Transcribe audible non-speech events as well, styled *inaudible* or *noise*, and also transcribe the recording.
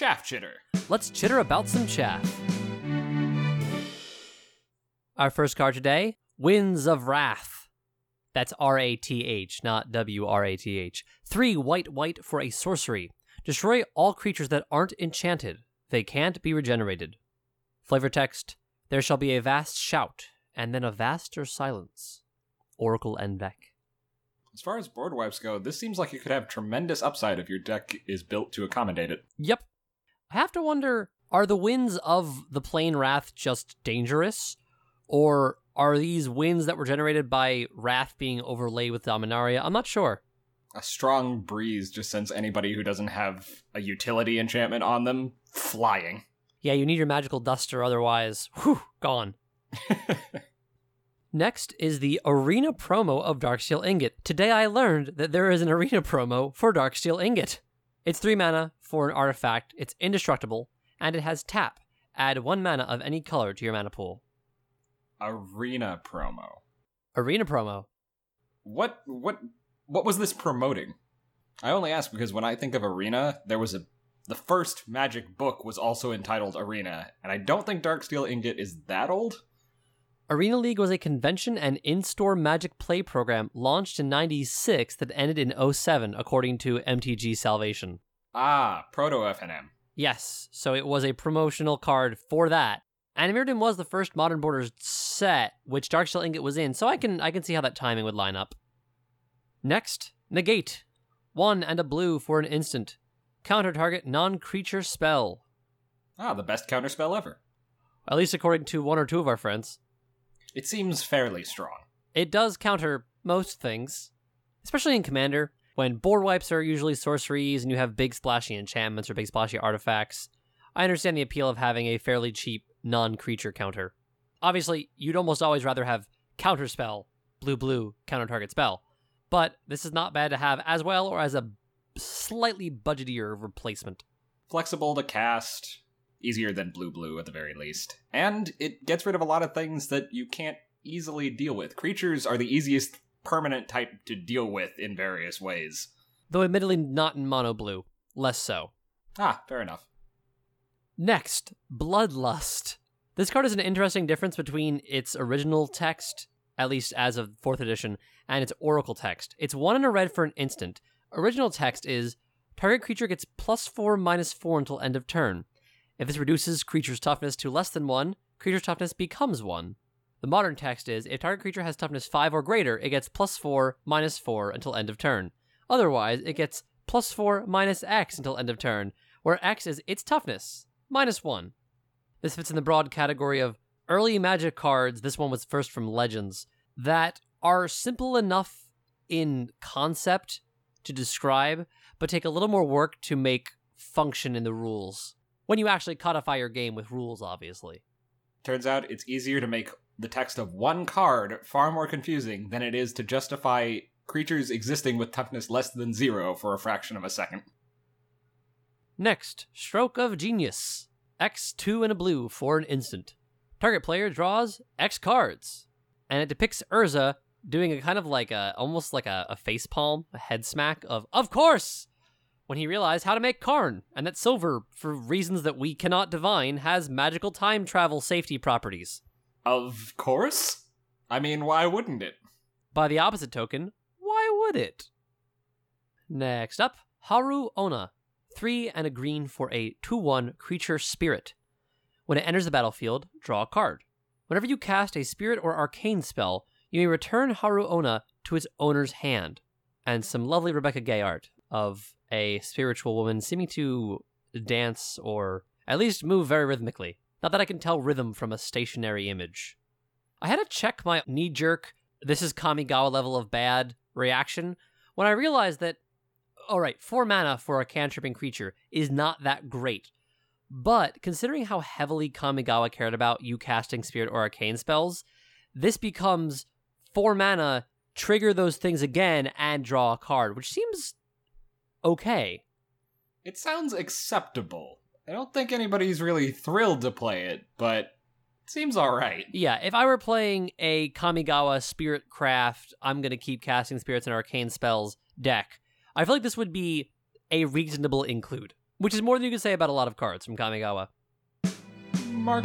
Chaff Chitter. Let's chitter about some chaff. Our first card today Winds of Rath. That's R A T H, not W R A T H. Three white, white for a sorcery. Destroy all creatures that aren't enchanted. They can't be regenerated. Flavor text There shall be a vast shout, and then a vaster silence. Oracle en-Vec. As far as board wipes go, this seems like it could have tremendous upside if your deck is built to accommodate it. Yep. I have to wonder are the winds of the plane Rath just dangerous? Or are these winds that were generated by Rath being overlaid with Dominaria? I'm not sure. A strong breeze just sends anybody who doesn't have a utility enchantment on them flying. Yeah, you need your magical duster, otherwise, whew, gone. *laughs* Next is the arena promo of Darksteel Ingot. Today I learned that there is an arena promo for Darksteel Ingot. It's 3 mana for an artifact, it's indestructible, and it has tap. Add 1 mana of any color to your mana pool. Arena promo. Arena promo. What what what was this promoting? I only ask because when I think of Arena, there was a the first Magic book was also entitled Arena, and I don't think Darksteel Ingot is that old. Arena League was a convention and in store Magic Play program launched in 96 that ended in 07, according to MTG Salvation. Ah, Proto FNM. Yes, so it was a promotional card for that. And Mirrodin was the first Modern Borders set, which Darksteel Ingot was in, so I can I can see how that timing would line up. Next, Negate. One and a blue for an instant. Counter target non creature spell. Ah, the best counter spell ever. At least according to one or two of our friends. It seems fairly strong. It does counter most things, especially in Commander, when board wipes are usually sorceries and you have big splashy enchantments or big splashy artifacts. I understand the appeal of having a fairly cheap non creature counter. Obviously, you'd almost always rather have counter spell, blue blue, counter target spell. But this is not bad to have as well or as a slightly budgetier replacement. Flexible to cast, easier than blue blue at the very least. And it gets rid of a lot of things that you can't easily deal with. Creatures are the easiest permanent type to deal with in various ways. Though admittedly not in mono blue, less so. Ah, fair enough. Next, Bloodlust. This card is an interesting difference between its original text, at least as of 4th edition, and its Oracle text. It's one in a red for an instant. Original text is target creature gets plus 4 minus 4 until end of turn. If this reduces creature's toughness to less than 1, creature's toughness becomes 1. The modern text is if target creature has toughness 5 or greater, it gets plus 4 minus 4 until end of turn. Otherwise, it gets plus 4 minus X until end of turn, where X is its toughness, minus 1. This fits in the broad category of early magic cards, this one was first from Legends, that are simple enough in concept to describe, but take a little more work to make function in the rules. When you actually codify your game with rules, obviously. Turns out it's easier to make the text of one card far more confusing than it is to justify creatures existing with toughness less than zero for a fraction of a second. Next, Stroke of Genius. X2 and a blue for an instant. Target player draws X cards. And it depicts Urza doing a kind of like a, almost like a, a face palm, a head smack of, of course! When he realized how to make Karn, and that silver, for reasons that we cannot divine, has magical time travel safety properties. Of course? I mean, why wouldn't it? By the opposite token, why would it? Next up, Haru-Onna. Three and a green for a 2 1 creature spirit. When it enters the battlefield, draw a card. Whenever you cast a spirit or arcane spell, you may return Haru-Onna to its owner's hand. And some lovely Rebecca Guay art of a spiritual woman seeming to dance or at least move very rhythmically. Not that I can tell rhythm from a stationary image. I had to check my knee jerk, this is Kamigawa level of bad reaction when I realized that, alright, four mana for a cantripping creature is not that great. But considering how heavily Kamigawa cared about you casting spirit or arcane spells, this becomes four mana, trigger those things again, and draw a card, which seems okay. It sounds acceptable. I don't think anybody's really thrilled to play it, but it seems alright. Yeah, if I were playing a Kamigawa Spirit Craft, I'm going to keep casting spirits and arcane spells deck, I feel like this would be a reasonable include. which is more than you can say about a lot of cards from Kamigawa. Mark.